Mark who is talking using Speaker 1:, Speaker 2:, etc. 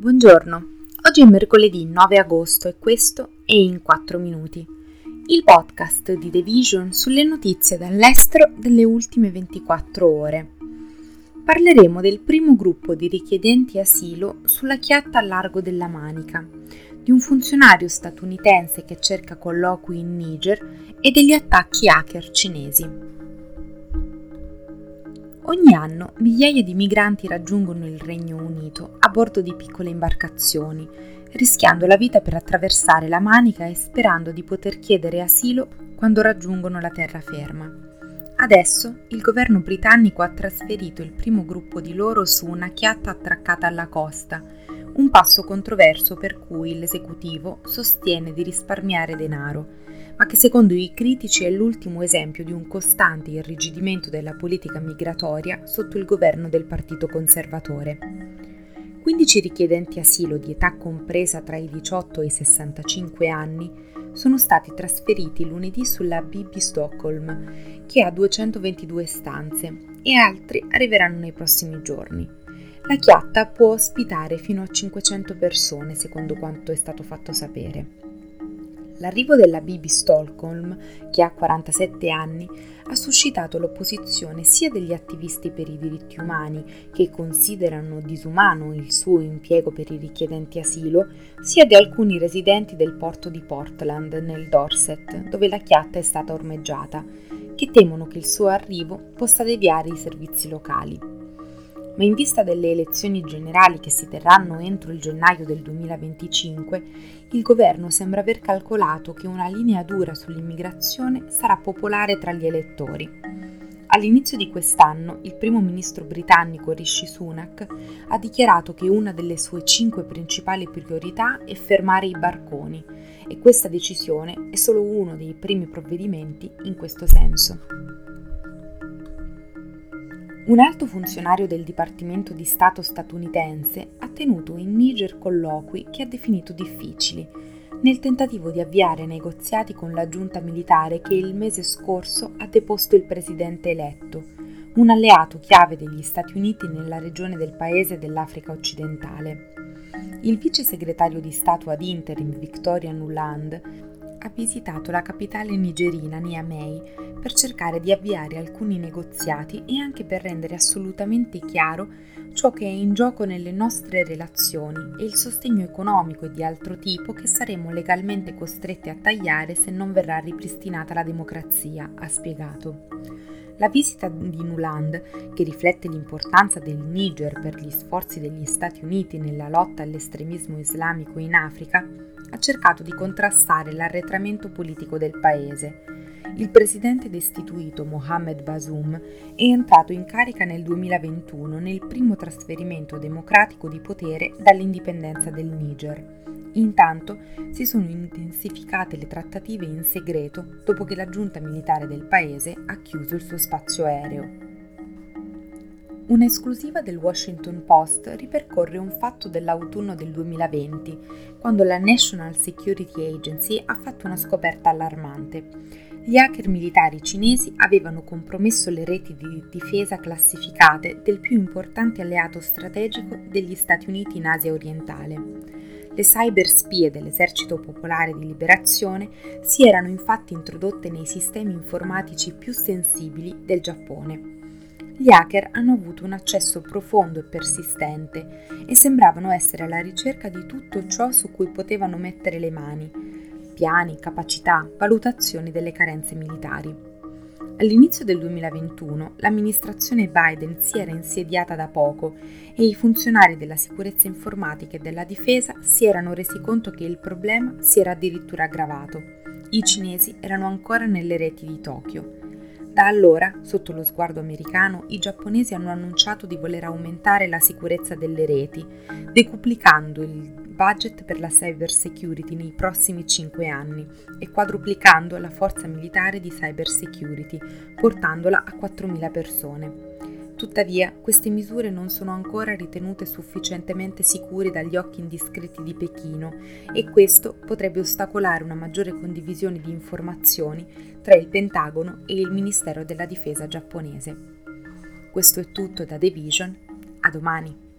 Speaker 1: Buongiorno, oggi è mercoledì 9 agosto e questo è In 4 Minuti, il podcast di The Vision sulle notizie dall'estero delle ultime 24 ore. Parleremo del primo gruppo di richiedenti asilo sulla chiatta a largo della Manica, di un funzionario statunitense che cerca colloqui in Niger e degli attacchi hacker cinesi. Ogni anno migliaia di migranti raggiungono il Regno Unito a bordo di piccole imbarcazioni, rischiando la vita per attraversare la Manica e sperando di poter chiedere asilo quando raggiungono la terraferma. Adesso il governo britannico ha trasferito il primo gruppo di loro su una chiatta attraccata alla costa, un passo controverso per cui l'esecutivo sostiene di risparmiare denaro ma che secondo i critici è l'ultimo esempio di un costante irrigidimento della politica migratoria sotto il governo del Partito Conservatore. 15 richiedenti asilo di età compresa tra i 18 e i 65 anni sono stati trasferiti lunedì sulla BB Stockholm, che ha 222 stanze, e altri arriveranno nei prossimi giorni. La chiatta può ospitare fino a 500 persone, secondo quanto è stato fatto sapere. L'arrivo della Bibi Stockholm, che ha 47 anni, ha suscitato l'opposizione sia degli attivisti per i diritti umani, che considerano disumano il suo impiego per i richiedenti asilo, sia di alcuni residenti del porto di Portland, nel Dorset, dove la chiatta è stata ormeggiata, che temono che il suo arrivo possa deviare i servizi locali ma in vista delle elezioni generali che si terranno entro il gennaio del 2025, il governo sembra aver calcolato che una linea dura sull'immigrazione sarà popolare tra gli elettori. All'inizio di quest'anno il primo ministro britannico Rishi Sunak ha dichiarato che una delle sue cinque principali priorità è fermare i barconi e questa decisione è solo uno dei primi provvedimenti in questo senso. Un alto funzionario del Dipartimento di Stato statunitense ha tenuto in Niger colloqui che ha definito difficili, nel tentativo di avviare negoziati con la giunta militare che il mese scorso ha deposto il presidente eletto, un alleato chiave degli Stati Uniti nella regione del paese dell'Africa occidentale. Il vice segretario di Stato ad interim Victoria Nuland ha visitato la capitale nigerina Niamey per cercare di avviare alcuni negoziati e anche per rendere assolutamente chiaro ciò che è in gioco nelle nostre relazioni e il sostegno economico e di altro tipo che saremo legalmente costretti a tagliare se non verrà ripristinata la democrazia, ha spiegato. La visita di Nuland, che riflette l'importanza del Niger per gli sforzi degli Stati Uniti nella lotta all'estremismo islamico in Africa, ha cercato di contrastare l'arretramento politico del paese. Il presidente destituito Mohamed Bazoum è entrato in carica nel 2021 nel primo trasferimento democratico di potere dall'indipendenza del Niger. Intanto si sono intensificate le trattative in segreto dopo che la giunta militare del paese ha chiuso il suo spazio aereo. Un'esclusiva del Washington Post ripercorre un fatto dell'autunno del 2020, quando la National Security Agency ha fatto una scoperta allarmante. Gli hacker militari cinesi avevano compromesso le reti di difesa classificate del più importante alleato strategico degli Stati Uniti in Asia orientale. Le cyber spie dell'Esercito Popolare di Liberazione si erano infatti introdotte nei sistemi informatici più sensibili del Giappone. Gli hacker hanno avuto un accesso profondo e persistente e sembravano essere alla ricerca di tutto ciò su cui potevano mettere le mani, piani, capacità, valutazioni delle carenze militari. All'inizio del 2021 l'amministrazione Biden si era insediata da poco e i funzionari della sicurezza informatica e della difesa si erano resi conto che il problema si era addirittura aggravato. I cinesi erano ancora nelle reti di Tokyo. Da allora, sotto lo sguardo americano, i giapponesi hanno annunciato di voler aumentare la sicurezza delle reti, decuplicando il budget per la cyber security nei prossimi 5 anni e quadruplicando la forza militare di cyber security, portandola a 4.000 persone. Tuttavia, queste misure non sono ancora ritenute sufficientemente sicure dagli occhi indiscreti di Pechino e questo potrebbe ostacolare una maggiore condivisione di informazioni tra il Pentagono e il Ministero della Difesa giapponese. Questo è tutto da The Vision, a domani!